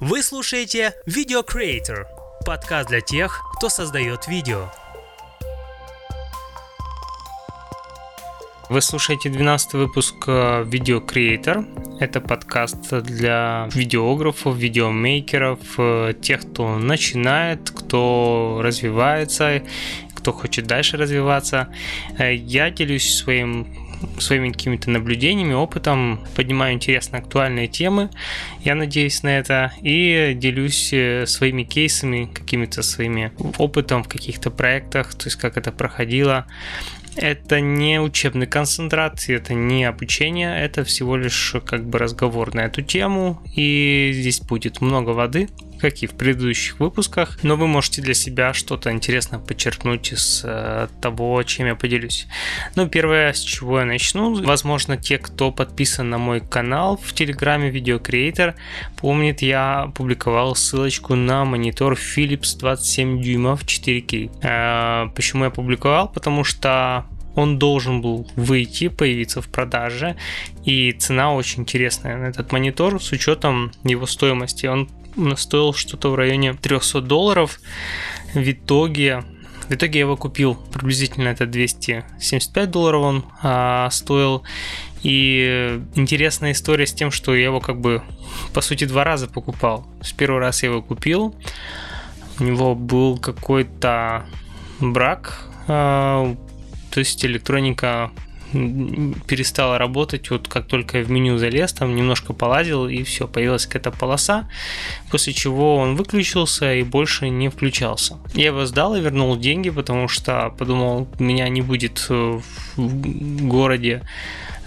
Вы слушаете Video Creator, подкаст для тех, кто создает видео. Вы слушаете 12 выпуск э, Video Creator. Это подкаст для видеографов, видеомейкеров, э, тех, кто начинает, кто развивается, кто хочет дальше развиваться. Э, я делюсь своим своими какими-то наблюдениями, опытом, поднимаю интересные актуальные темы, я надеюсь на это, и делюсь э, своими кейсами, какими-то своими опытом в каких-то проектах, то есть как это проходило. Это не учебный концентрат, это не обучение, это всего лишь как бы разговор на эту тему, и здесь будет много воды, как и в предыдущих выпусках, но вы можете для себя что-то интересное подчеркнуть из э, того, чем я поделюсь. Ну, первое, с чего я начну, возможно, те, кто подписан на мой канал в Телеграме Creator, помнит, я публиковал ссылочку на монитор Philips 27 дюймов 4K. Э, почему я публиковал? Потому что он должен был выйти, появиться в продаже, и цена очень интересная на этот монитор с учетом его стоимости. Он стоил что-то в районе 300 долларов. В итоге в итоге я его купил приблизительно это 275 долларов он а, стоил. И интересная история с тем, что я его как бы по сути два раза покупал. С первый раз я его купил, у него был какой-то брак, а, то есть электроника перестала работать, вот как только я в меню залез, там немножко полазил, и все, появилась какая-то полоса, после чего он выключился и больше не включался. Я его сдал и вернул деньги, потому что подумал, меня не будет э, в городе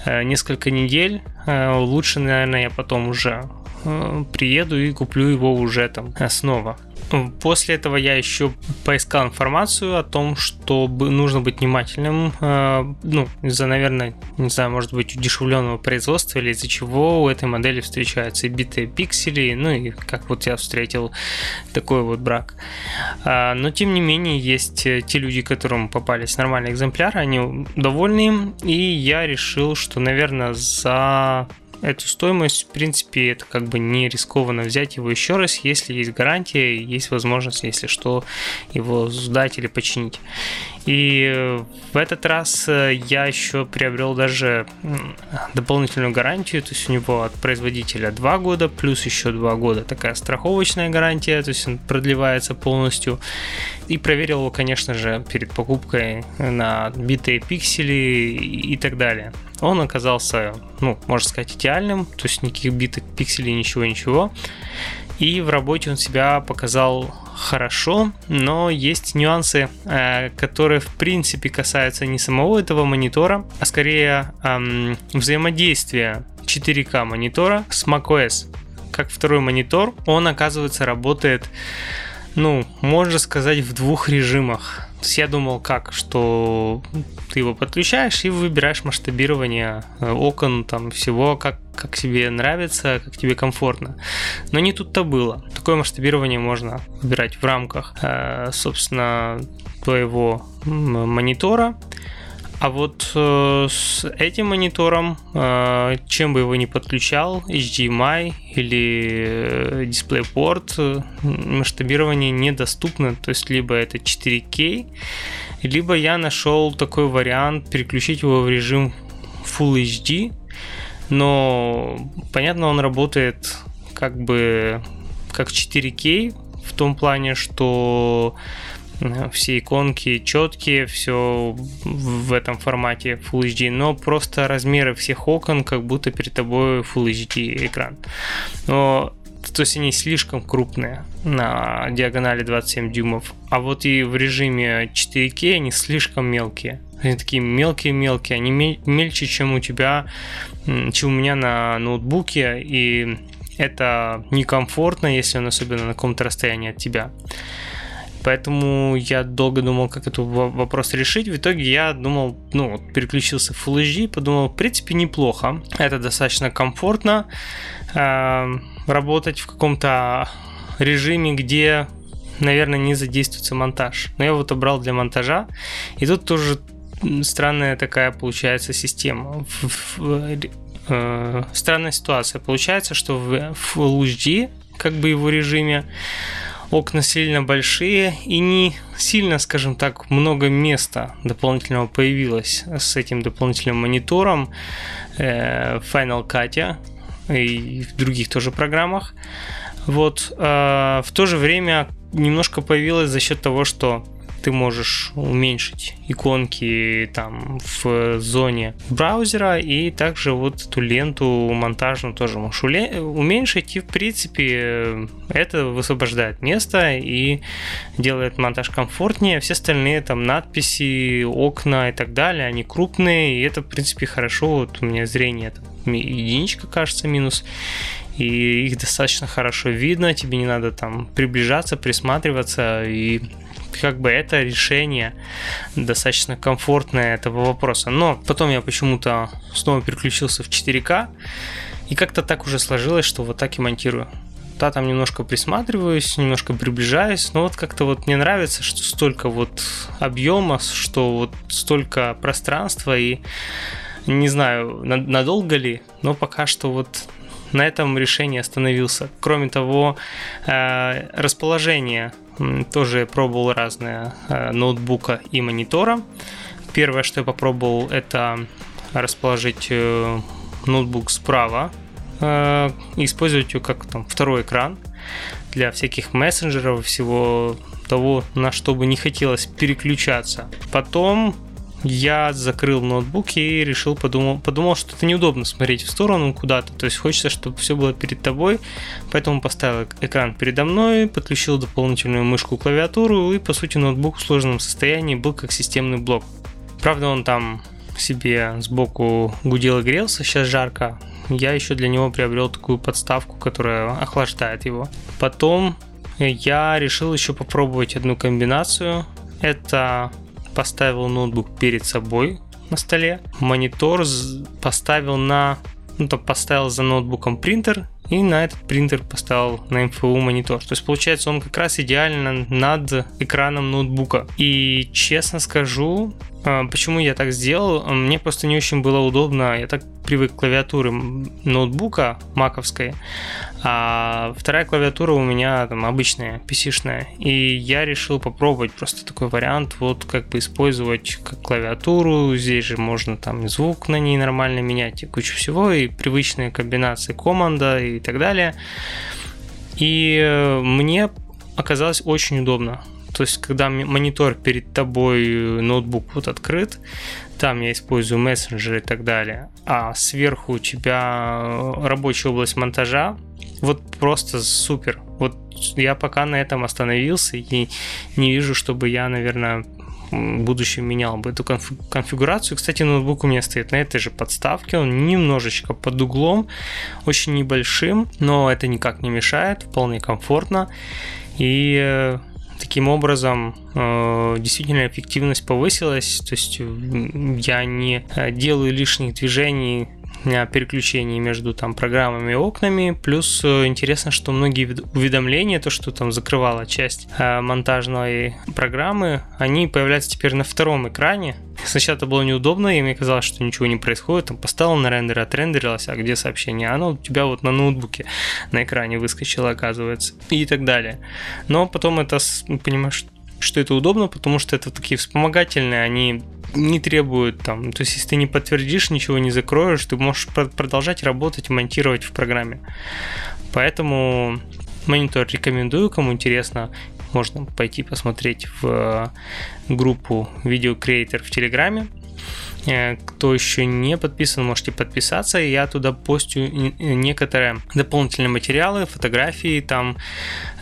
э, несколько недель, э, лучше, наверное, я потом уже приеду и куплю его уже там снова. После этого я еще поискал информацию о том, что нужно быть внимательным, э, ну, из-за, наверное, не знаю, может быть, удешевленного производства или из-за чего у этой модели встречаются и битые пиксели, ну и как вот я встретил такой вот брак. А, но, тем не менее, есть э, те люди, которым попались нормальные экземпляры, они довольны, и я решил, что, наверное, за эту стоимость, в принципе, это как бы не рискованно взять его еще раз, если есть гарантия, есть возможность, если что, его сдать или починить. И в этот раз э, я еще приобрел даже дополнительную гарантию, то есть у него от производителя 2 года, плюс еще 2 года такая страховочная гарантия, то есть он продлевается полностью. И проверил его, конечно же, перед покупкой на битые пиксели и так далее. Он оказался, ну, можно сказать, идеальным, то есть никаких битых пикселей, ничего-ничего. И в работе он себя показал хорошо, но есть нюансы, э, которые в принципе касаются не самого этого монитора, а скорее эм, взаимодействия 4К монитора с macOS. Как второй монитор, он оказывается работает, ну, можно сказать, в двух режимах. То есть я думал как, что ты его подключаешь и выбираешь масштабирование э, окон, там всего, как, как тебе нравится, как тебе комфортно. Но не тут-то было. Такое масштабирование можно выбирать в рамках, э, собственно, твоего монитора. А вот э, с этим монитором, э, чем бы его ни подключал, HDMI или э, DisplayPort, э, масштабирование недоступно. То есть либо это 4K, либо я нашел такой вариант переключить его в режим Full HD. Но понятно, он работает как бы как 4K в том плане, что все иконки четкие, все в этом формате Full HD, но просто размеры всех окон, как будто перед тобой Full HD экран. Но то есть они слишком крупные на диагонали 27 дюймов, а вот и в режиме 4К они слишком мелкие. Они такие мелкие-мелкие, они мельче, чем у тебя, чем у меня на ноутбуке, и это некомфортно, если он особенно на каком-то расстоянии от тебя. Поэтому я долго думал, как этот вопрос решить. В итоге я думал, ну, переключился в Full HD, подумал, в принципе, неплохо. Это достаточно комфортно э, работать в каком-то режиме, где, наверное, не задействуется монтаж. Но я вот брал для монтажа, и тут тоже странная такая получается система. Э, странная ситуация. Получается, что в Full HD как бы его режиме. Окна сильно большие и не сильно, скажем так, много места дополнительного появилось с этим дополнительным монитором э, Final Cut и в других тоже программах. Вот. А в то же время немножко появилось за счет того, что ты можешь уменьшить иконки там в зоне браузера и также вот эту ленту монтажную тоже можешь уменьшить. И в принципе это высвобождает место и делает монтаж комфортнее. Все остальные там надписи, окна и так далее, они крупные. И это в принципе хорошо. Вот у меня зрение там единичка кажется минус. И их достаточно хорошо видно, тебе не надо там приближаться, присматриваться, и как бы это решение достаточно комфортное этого вопроса. Но потом я почему-то снова переключился в 4К, и как-то так уже сложилось, что вот так и монтирую. Да, там немножко присматриваюсь, немножко приближаюсь, но вот как-то вот мне нравится, что столько вот объема, что вот столько пространства и не знаю, надолго ли, но пока что вот на этом решение остановился. Кроме того, э, расположение тоже пробовал разные э, ноутбука и монитора. Первое, что я попробовал, это расположить э, ноутбук справа и использовать его как там второй экран для всяких мессенджеров, всего того, на что бы не хотелось переключаться. Потом я закрыл ноутбук и решил, подумал, подумал, что это неудобно смотреть в сторону куда-то, то есть хочется, чтобы все было перед тобой, поэтому поставил экран передо мной, подключил дополнительную мышку, клавиатуру и, по сути, ноутбук в сложном состоянии был как системный блок. Правда, он там себе сбоку гудел и грелся, сейчас жарко. Я еще для него приобрел такую подставку, которая охлаждает его. Потом я решил еще попробовать одну комбинацию. Это поставил ноутбук перед собой на столе, монитор поставил на ну, то поставил за ноутбуком принтер и на этот принтер поставил на МФУ монитор. То есть получается он как раз идеально над экраном ноутбука. И честно скажу, а, почему я так сделал, мне просто не очень было удобно, я так привык к клавиатуре ноутбука маковской, а вторая клавиатура у меня там обычная, PC-шная, и я решил попробовать просто такой вариант, вот как бы использовать как клавиатуру, здесь же можно там звук на ней нормально менять и кучу всего, и привычные комбинации команда и так далее. И э, мне оказалось очень удобно. То есть, когда монитор перед тобой, э, ноутбук вот открыт, там я использую мессенджеры и так далее, а сверху у тебя э, рабочая область монтажа, вот просто супер. Вот я пока на этом остановился и не вижу, чтобы я, наверное, в будущем менял бы эту конфигурацию. Кстати, ноутбук у меня стоит на этой же подставке, он немножечко под углом, очень небольшим, но это никак не мешает, вполне комфортно. И э, таким образом э, действительно эффективность повысилась, то есть я не э, делаю лишних движений переключений между там программами и окнами. Плюс э, интересно, что многие уведомления, то, что там закрывала часть э, монтажной программы, они появляются теперь на втором экране. Сначала это было неудобно, и мне казалось, что ничего не происходит. Там поставил на рендер, отрендерилось, а где сообщение? Оно у тебя вот на ноутбуке на экране выскочило, оказывается. И так далее. Но потом это, понимаешь, что это удобно, потому что это такие вспомогательные, они не требуют там, то есть если ты не подтвердишь, ничего не закроешь, ты можешь продолжать работать, монтировать в программе. Поэтому монитор рекомендую, кому интересно, можно пойти посмотреть в э, группу Video Creator в Телеграме. Э, кто еще не подписан, можете подписаться. Я туда постю некоторые дополнительные материалы, фотографии, там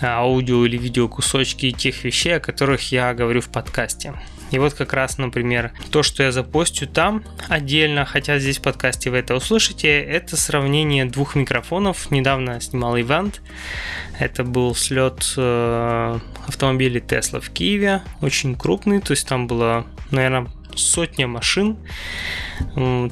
э, аудио или видео кусочки тех вещей, о которых я говорю в подкасте. И вот как раз, например, то, что я запостю там отдельно, хотя здесь в подкасте вы это услышите, это сравнение двух микрофонов. Недавно снимал ивент. Это был слет э, автомобилей Tesla в Киеве, очень крупный, то есть там было, наверное, сотня машин.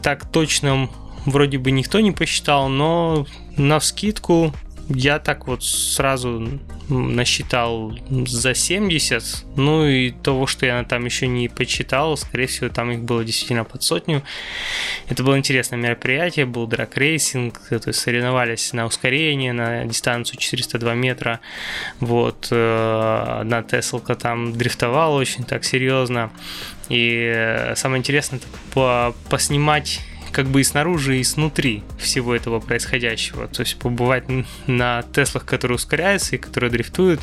Так точно вроде бы никто не посчитал, но на вскидку я так вот сразу насчитал за 70. Ну и того, что я там еще не почитал, скорее всего, там их было действительно под сотню. Это было интересное мероприятие, был драг-рейсинг, то есть соревновались на ускорение, на дистанцию 402 метра. Вот, э, одна Теслка там дрифтовала очень так серьезно. И э, самое интересное, это поснимать как бы и снаружи, и снутри всего этого происходящего. То есть побывать на Теслах, которые ускоряются и которые дрифтуют.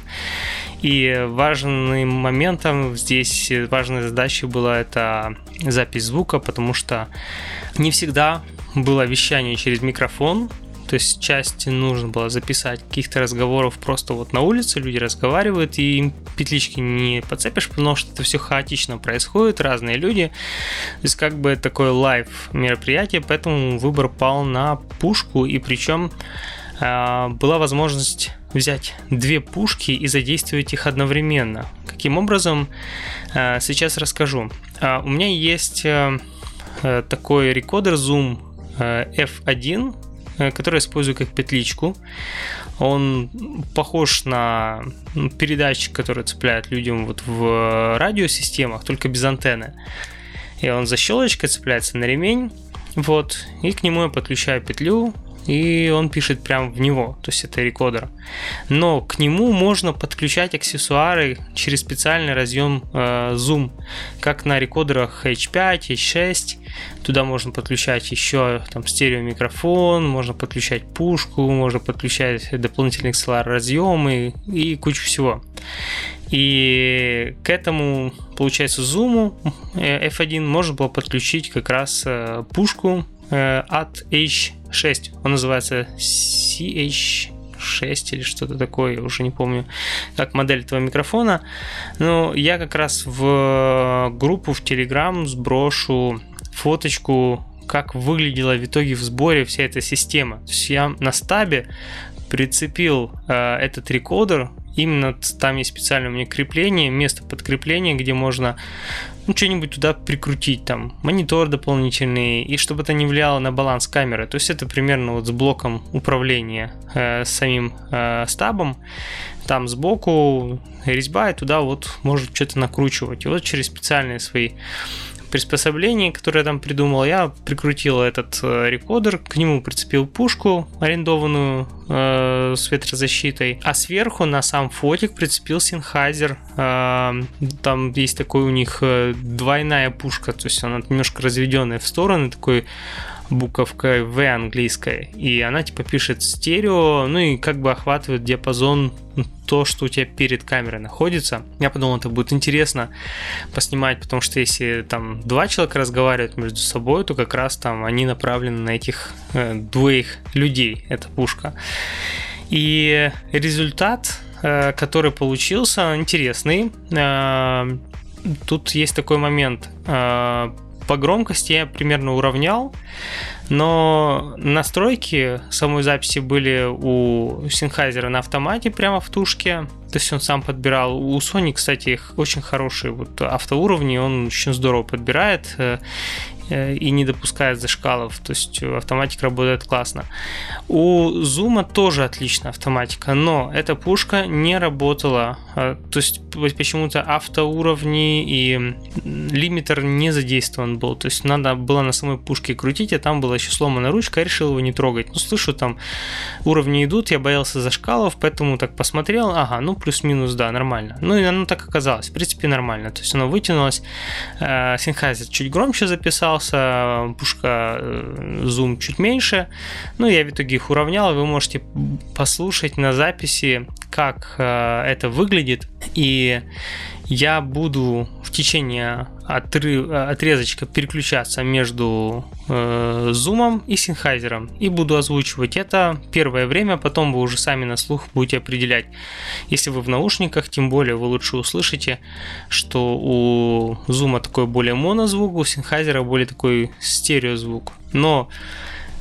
И важным моментом здесь, важной задачей была это запись звука, потому что не всегда было вещание через микрофон, то есть часть нужно было записать каких-то разговоров просто вот на улице, люди разговаривают, и им петлички не подцепишь, потому что это все хаотично происходит, разные люди. То есть как бы такое live мероприятие, поэтому выбор пал на пушку, и причем э, была возможность взять две пушки и задействовать их одновременно. Каким образом, э, сейчас расскажу. Э, у меня есть э, такой рекодер Zoom F1 Э, который я использую как петличку. Он похож на передатчик, который цепляют людям вот в радиосистемах, только без антенны. И он за щелочкой цепляется на ремень, вот, и к нему я подключаю петлю, и он пишет прямо в него, то есть это рекодер. Но к нему можно подключать аксессуары через специальный разъем э, Zoom, как на рекодерах H5, H6. Туда можно подключать еще там стереомикрофон, можно подключать пушку, можно подключать дополнительные XLR разъемы и кучу всего. И к этому, получается, Zoom э, F1 можно было подключить как раз э, пушку э, от H6. Он называется CH 6 или что-то такое, я уже не помню, как модель этого микрофона. Но я как раз в группу в Telegram сброшу фоточку, как выглядела в итоге в сборе вся эта система. То есть я на стабе прицепил э, этот рекодер именно там есть специальное у меня крепление, место подкрепления, где можно ну, что-нибудь туда прикрутить, там, монитор дополнительный, и чтобы это не влияло на баланс камеры. То есть это примерно вот с блоком управления э, самим э, стабом. Там сбоку резьба, и туда вот может что-то накручивать. И вот через специальные свои приспособлений, которое я там придумал, я прикрутил этот э, рекодер, к нему прицепил пушку арендованную э, с ветрозащитой, а сверху на сам фотик прицепил Sennheiser. Э, там есть такой у них э, двойная пушка, то есть она немножко разведенная в стороны, такой буковкой В английской, и она типа пишет стерео, ну и как бы охватывает диапазон то, что у тебя перед камерой находится. Я подумал, это будет интересно поснимать, потому что если там два человека разговаривают между собой, то как раз там они направлены на этих э, двоих людей, эта пушка. И результат, э, который получился, интересный. Э, тут есть такой момент. Э, по громкости я примерно уравнял, но настройки самой записи были у Sennheiser на автомате прямо в тушке, то есть он сам подбирал. У Sony, кстати, их очень хорошие вот автоуровни, он очень здорово подбирает. Э, Э, и не допускает зашкалов, то есть автоматика работает классно. У Зума тоже отличная автоматика, но эта пушка не работала, а, то есть почему-то автоуровни и лимитер не задействован был, то есть надо было на самой пушке крутить, а там была еще сломана ручка, я решил его не трогать. Ну, слышу, там уровни идут, я боялся зашкалов, поэтому так посмотрел, ага, ну плюс-минус, да, нормально. Ну и оно так оказалось, в принципе нормально, то есть оно вытянулось, Sennheiser чуть громче записал, остался, пушка зум э, чуть меньше. Ну, я в итоге их уравнял, вы можете послушать на записи, как э, это выглядит. И я буду в течение отрыв, отрезочка переключаться между э, зумом и синхайзером и буду озвучивать это первое время, потом вы уже сами на слух будете определять. Если вы в наушниках, тем более вы лучше услышите, что у зума такой более монозвук, у синхайзера более такой стереозвук. Но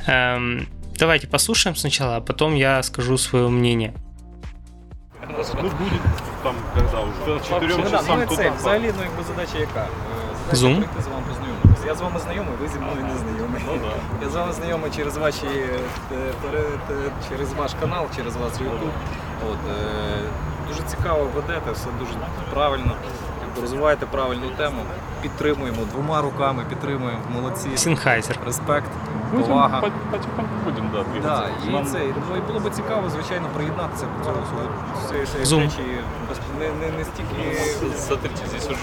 эм, давайте послушаем сначала, а потом я скажу свое мнение. Ну, будет там, когда уже Ну, часам ну, це, взагалі, ну, якби задача яка? Е, Задача Zoom? з вами познайомитися. Я з вами знайомий, ви зі мною не знайомі. Ну, да. Я з вами знайомий через ваші е, пере- те- через ваш канал, через вас YouTube. От, е, дуже цікаво ведете, все дуже правильно. Якби Розвиваєте правильну тему, підтримуємо двома руками, підтримуємо. Молодці. Сінхайзер. Респект, повага. по- потихоньку будем, да, двигаться. Да, і це, ну, і було б цікаво, звичайно, приєднатися до цього всього цієї Zoom. речі. без- Не, не, не стільки Смотрите, здесь уже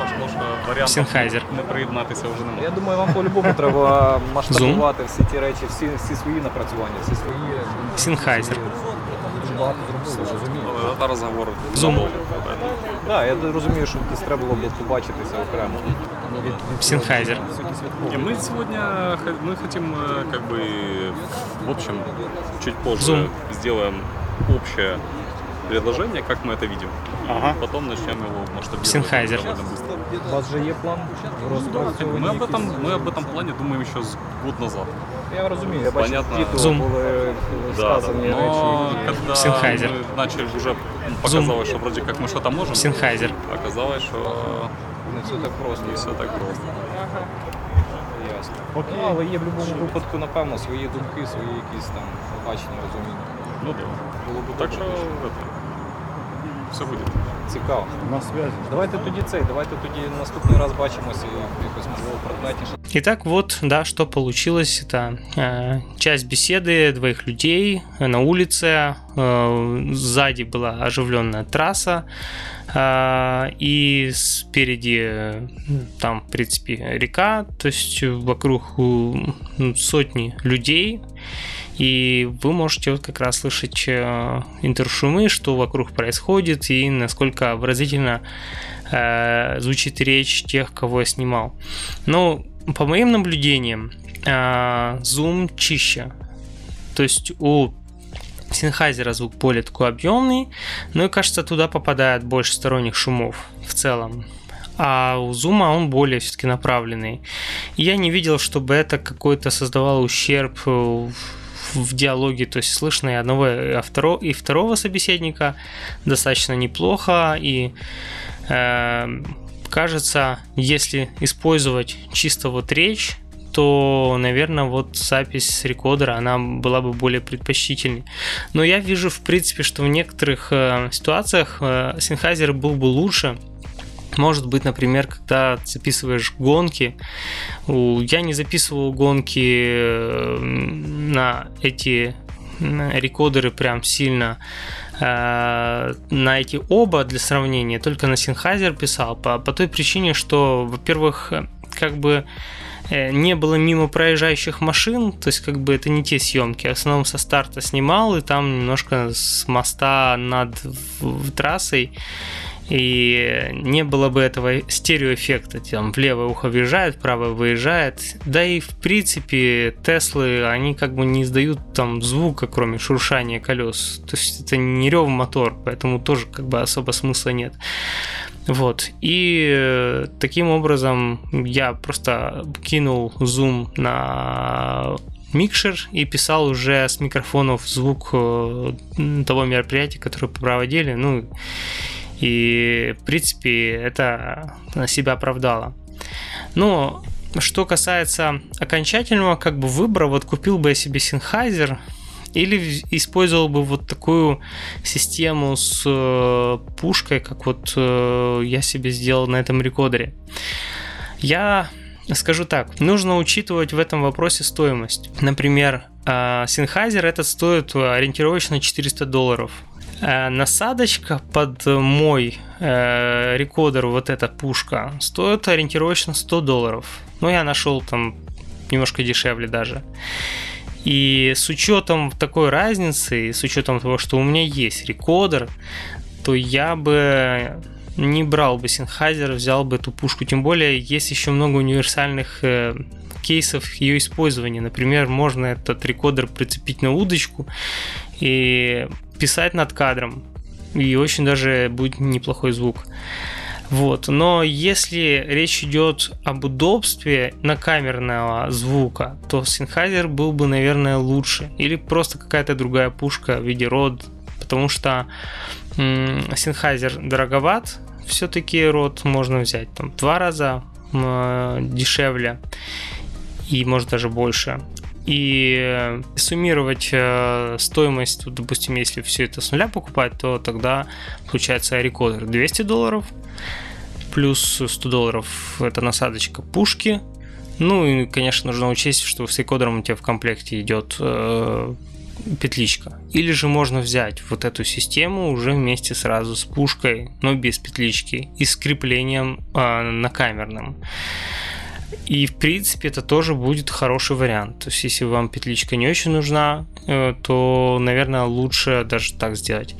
пошло, що варіантів Сінхайзер. не приєднатися вже немає. Я думаю, вам по-любому треба масштабувати всі ті речі, всі, всі свої напрацювання, всі свої. Сінхайзер Дуже багато зробили, розумію. Але це розговор. Zoom. замовлю. Так, я розумію, що десь треба було б побачитися окремо. Від- від- Сінхайзер. Сьогодні святково. Не, мы сегодня х- мы хотим э, как бы в общем чуть позже Zoom. сделаем общее предложение, как мы это видим. Ага. Потом начнем его масштабировать Синхайзер. довольно быстро. У вас вже є план розпрацьовані Мы об этом якісь? мы об этом плане думаем еще с год назад. Я розумію, я бачу, Понятно. діти Zoom. були сказані Но речі. когда Синхайзер. мы начали уже показалось, что вроде как мы что-то можем, Сінхайзер. оказалось, что Не все так просто. не все так просто. Ясно. Ну, але є в будь-якому випадку, напевно, свої думки, свої якісь там бачення, розуміння. Ну да. Було б Так добре. что это все будет. Цікаво. На связи. Давайте тоді цей, давайте тоді наступний раз бачимося і якось можливо предметніше. Итак, вот, да, что получилось. Это э, часть беседы двоих людей на улице. Э, сзади была оживленная трасса. э, и спереди э, там, в принципе, река. То есть вокруг э, ну, сотни людей. И вы можете вот как раз слышать э, интершумы, что вокруг происходит и насколько выразительно э, звучит речь тех, кого я снимал. Ну, по моим наблюдениям, э, зум чище. То есть у Синхайзера звук более такой объемный, но и кажется, туда попадает больше сторонних шумов в целом. А у зума он более все-таки направленный. И я не видел, чтобы это какой-то создавало ущерб в диалоге, то есть слышно и одного, и второго, и второго собеседника достаточно неплохо, и э, кажется, если использовать чисто вот речь, то, наверное, вот запись с рекордера, она была бы более предпочтительной. Но я вижу, в принципе, что в некоторых э, ситуациях э, Sennheiser был бы лучше, может быть, например, когда записываешь гонки. Я не записывал гонки э, на эти рекодеры прям сильно э, на эти оба для сравнения, только на Sennheiser писал, по, по той причине, что, во-первых, э, как бы э, не было мимо проезжающих машин, то есть как бы это не те съемки. В основном со старта снимал, и там немножко с моста над трассой и не было бы этого стереоэффекта. Там в левое ухо въезжает, в правое выезжает. Да и в принципе Теслы, они как бы не издают там звука, кроме шуршания колес. То есть это не рев мотор, поэтому тоже как бы особо смысла нет. Вот. И э, таким образом я просто кинул зум на микшер и писал уже с микрофонов звук э, того мероприятия, которое проводили. Ну, и, в принципе, это себя оправдало. Но что касается окончательного как бы выбора, вот купил бы я себе Sennheiser или использовал бы вот такую систему с э, пушкой, как вот э, я себе сделал на этом рекодере. Я скажу так, нужно учитывать в этом вопросе стоимость. Например, э, Sennheiser этот стоит ориентировочно 400 долларов. Э, Насадочка под мой э, рекодер, вот эта пушка, стоит ориентировочно 100 долларов. Ну, я нашел там немножко дешевле даже. И с учетом такой разницы, с учетом того, что у меня есть рекодер, то я бы не брал бы Sennheiser, взял бы эту пушку. Тем более есть еще много универсальных э, кейсов ее использования. Например, можно этот рекодер прицепить на удочку и писать над кадром. И очень даже будет неплохой звук. Вот. Но если речь идет об удобстве накамерного звука, то Sennheiser был бы, наверное, лучше. Или просто какая-то другая пушка в виде род. Потому что м, дороговат, все-таки род можно взять там в два раза дешевле и может даже больше. и суммировать э, стоимость, допустим, если все это с нуля покупать, то тогда получается рекодер 200 долларов, плюс 100 долларов это насадочка пушки. Ну и, конечно, нужно учесть, что с рекодером у тебя в комплекте идет э, петличка. Или же можно взять вот эту систему уже вместе сразу с пушкой, но без петлички и с креплением э, накамерным. И, в принципе, это тоже будет хороший вариант. То есть, если вам петличка не очень нужна, э, то, наверное, лучше даже так сделать.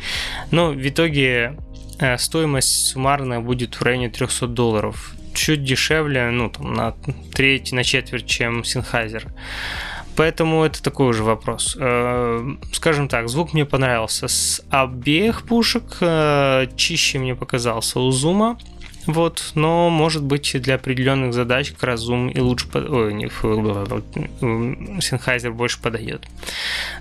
Но в итоге э, стоимость суммарная будет в районе 300 долларов. Чуть дешевле, ну, там, на треть, на четверть, чем Sennheiser. Поэтому это такой уже вопрос. Э, скажем так, звук мне понравился с обеих пушек. Чище мне показался у Зума. Вот, но может быть для определенных задач как раз Zoom и лучше, ой, не, Sennheiser больше подойдет.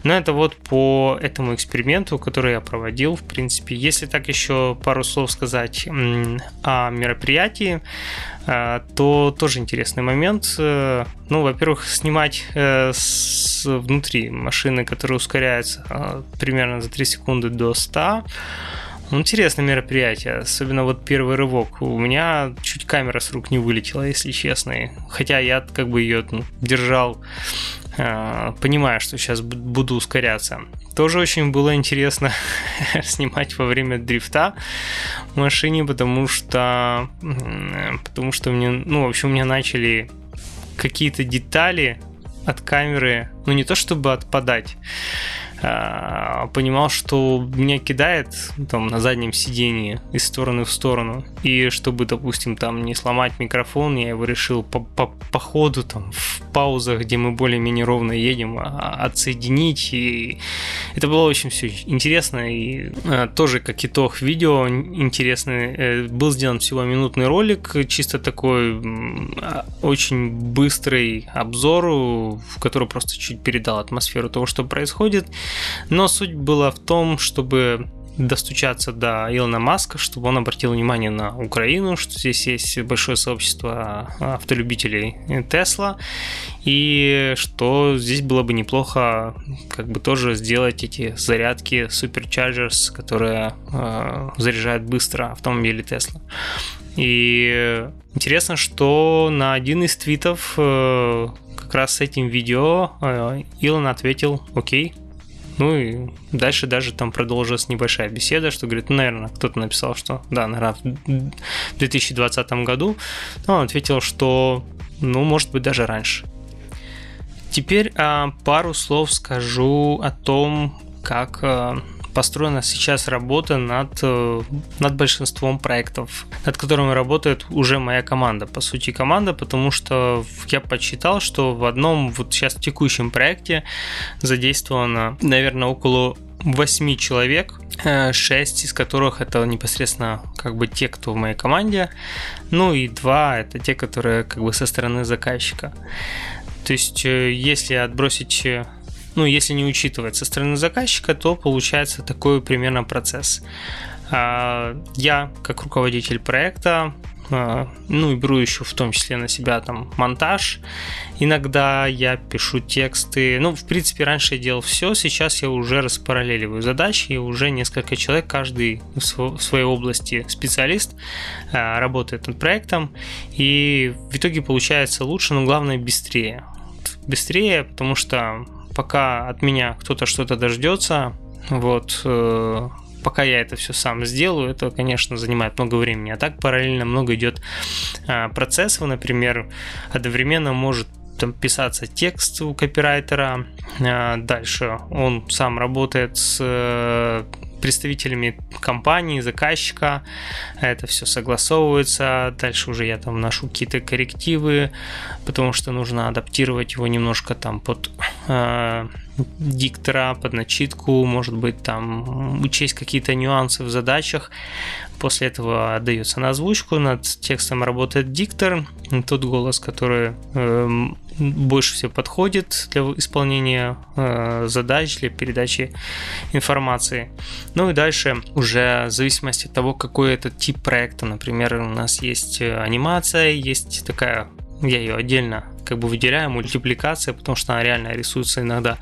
Но это вот по этому эксперименту, который я проводил, в принципе. Если так еще пару слов сказать о мероприятии, э, то тоже интересный момент. Э, ну, во-первых, снимать э, с внутри машины, которая ускоряется примерно за 3 секунды до 100, ну, интересное мероприятие, особенно вот первый рывок. У меня чуть камера с рук не вылетела, если честно. Хотя я как бы ее ну, держал, э, понимая, что сейчас буду ускоряться. Тоже очень было интересно снимать во время дрифта в машине, потому что, потому что мне, ну, в общем, у меня начали какие-то детали от камеры, ну не то чтобы отпадать, а, понимал, что меня кидает там на заднем сидении из стороны в сторону. И чтобы, допустим, там не сломать микрофон, я его решил по, по, по ходу, там, в паузах, где мы более-менее ровно едем, а, отсоединить. И это было очень все интересно. И а, тоже, как итог видео, интересный. Э, был сделан всего минутный ролик, чисто такой очень быстрый обзор, в который просто чуть передал атмосферу того, что происходит. Но суть была в том, чтобы достучаться до Илона Маска, чтобы он обратил внимание на Украину, что здесь есть большое сообщество автолюбителей Тесла, и что здесь было бы неплохо как бы тоже сделать эти зарядки Superchargers, которые э, заряжают быстро автомобили Тесла. И интересно, что на один из твитов э, как раз с этим видео э, Илон ответил, окей, ну и дальше даже там продолжилась небольшая беседа, что говорит, ну, наверное, кто-то написал, что да, наверное, в 2020 году. Но он ответил, что, ну, может быть, даже раньше. Теперь а, пару слов скажу о том, как а, построена сейчас работа над, э, над большинством проектов, над которыми работает уже моя команда. По сути, команда, потому что я подсчитал, что в одном вот сейчас текущем проекте задействовано, наверное, около 8 человек, 6 э, из которых это непосредственно как бы те, кто в моей команде, ну и 2 это те, которые как бы со стороны заказчика. То есть, э, если отбросить ну, если не учитывать со стороны заказчика, то получается такой примерно процесс. А, я, как руководитель проекта, а, ну и беру еще в том числе на себя там монтаж. Иногда я пишу тексты. Ну, в принципе, раньше я делал все, сейчас я уже распараллеливаю задачи, и уже несколько человек, каждый в своей области специалист, а, работает над проектом, и в итоге получается лучше, но главное быстрее. Быстрее, потому что пока от меня кто-то что-то дождется, вот, э, пока я это все сам сделаю, это, конечно, занимает много времени. А так параллельно много идет э, процессов, например, одновременно может там писаться текст у копирайтера, э, дальше он сам работает с э, представителями компании, заказчика. Это все согласовывается. Дальше уже я там вношу какие-то коррективы, потому что нужно адаптировать его немножко там под э, диктора, под начитку, может быть там учесть какие-то нюансы в задачах. После этого отдается на озвучку, над текстом работает диктор, тот голос, который э, больше всего подходит для исполнения э, задач, для передачи информации. Ну и дальше уже в зависимости от того, какой это тип проекта, например, у нас есть э, анимация, есть такая я ее отдельно как бы выделяю, мультипликация, потому что она реально рисуется иногда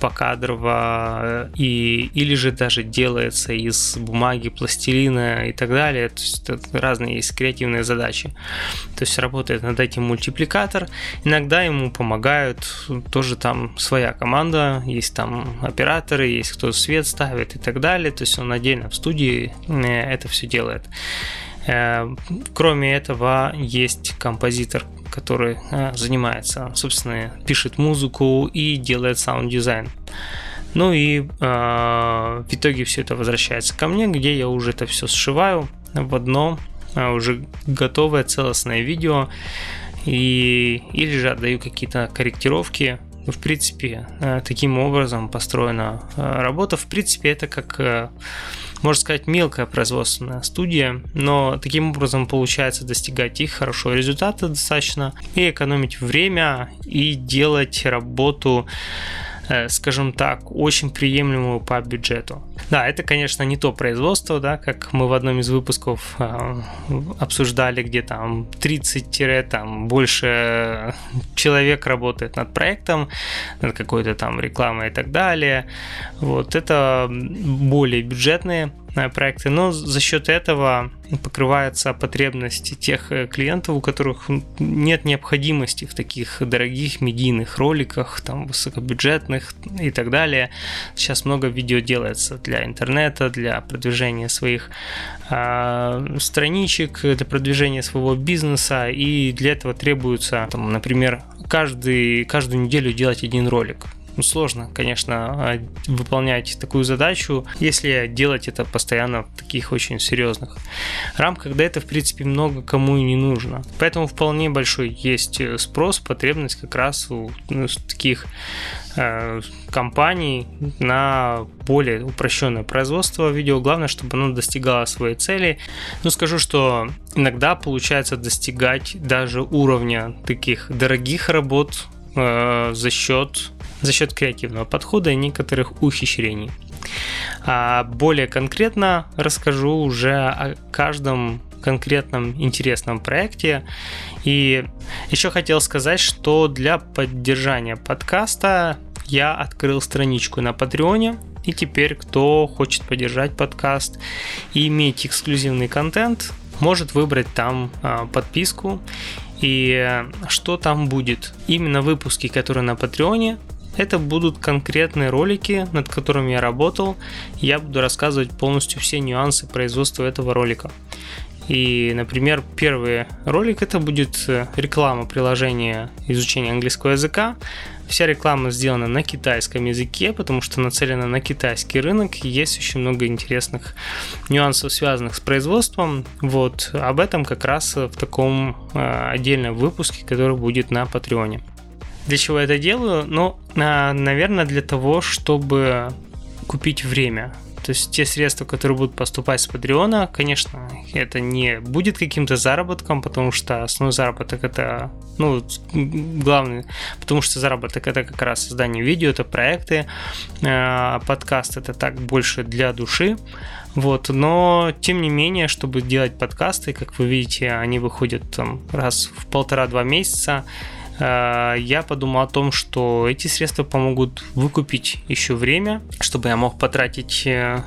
покадрово и, или же даже делается из бумаги, пластилина и так далее. То есть разные есть креативные задачи. То есть работает над этим мультипликатор. Иногда ему помогают тоже там своя команда, есть там операторы, есть кто свет ставит и так далее. То есть он отдельно в студии э, это все делает. Э, кроме этого, есть композитор, который э, занимается, собственно, пишет музыку и делает саунд-дизайн. Ну и э, в итоге все это возвращается ко мне, где я уже это все сшиваю в одно уже готовое целостное видео и или же отдаю какие-то корректировки. В принципе, таким образом построена работа. В принципе, это как можно сказать, мелкая производственная студия, но таким образом получается достигать их хорошего результата достаточно и экономить время и делать работу Э, скажем так, очень приемлемую по бюджету. Да, это, конечно, не то производство, да, как мы в одном из выпусков э, обсуждали, где там 30 там больше человек работает над проектом, над какой-то там рекламой и так далее. Вот это более бюджетные Э, проекты, но за счет этого покрывается потребности тех э, клиентов, у которых нет необходимости в таких дорогих медийных роликах, там высокобюджетных и так далее. Сейчас много видео делается для интернета, для продвижения своих э, страничек, для продвижения своего бизнеса, и для этого требуется, там, например, каждый, каждую неделю делать один ролик. Ну, сложно, конечно, а, выполнять такую задачу, если делать это постоянно в таких очень серьезных рамках, да это, в принципе, много кому и не нужно. Поэтому вполне большой есть спрос, потребность как раз у ну, таких э, компаний на более упрощенное производство видео. Главное, чтобы оно достигало своей цели. Но скажу, что иногда получается достигать даже уровня таких дорогих работ э, за счет за счет креативного подхода и некоторых ухищрений. А более конкретно расскажу уже о каждом конкретном интересном проекте. И еще хотел сказать, что для поддержания подкаста я открыл страничку на Патреоне. И теперь, кто хочет поддержать подкаст и иметь эксклюзивный контент, может выбрать там а, подписку. И что там будет? Именно выпуски, которые на Патреоне, это будут конкретные ролики, над которыми я работал. Я буду рассказывать полностью все нюансы производства этого ролика. И, например, первый ролик это будет э, реклама приложения изучения английского языка. Вся реклама сделана на китайском языке, потому что нацелена на китайский рынок. Есть очень много интересных нюансов, связанных с производством. Вот об этом как раз в таком э, отдельном выпуске, который будет на Патреоне. Для чего я это делаю? Ну, а, наверное, для того, чтобы купить время. То есть те средства, которые будут поступать с Патреона, конечно, это не будет каким-то заработком, потому что основной заработок это, ну, главный, потому что заработок это как раз создание видео, это проекты, а подкаст это так больше для души, вот, но тем не менее, чтобы делать подкасты, как вы видите, они выходят там раз в полтора-два месяца, я подумал о том, что эти средства помогут выкупить еще время, чтобы я мог потратить э,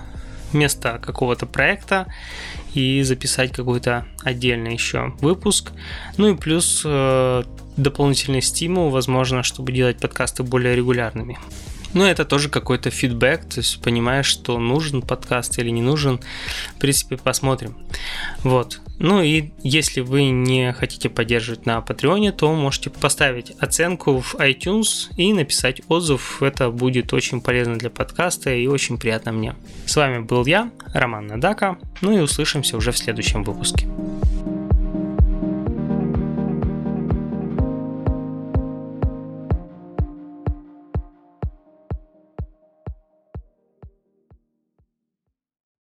вместо какого-то проекта и записать какой-то отдельный еще выпуск. Ну и плюс э, дополнительный стимул, возможно, чтобы делать подкасты более регулярными. Ну, это тоже какой-то фидбэк, то есть понимаешь, что нужен подкаст или не нужен. В принципе, посмотрим. Вот. Ну и если вы не хотите поддерживать на Патреоне, то можете поставить оценку в iTunes и написать отзыв. Это будет очень полезно для подкаста и очень приятно мне. С вами был я, Роман Надака. Ну и услышимся уже в следующем выпуске.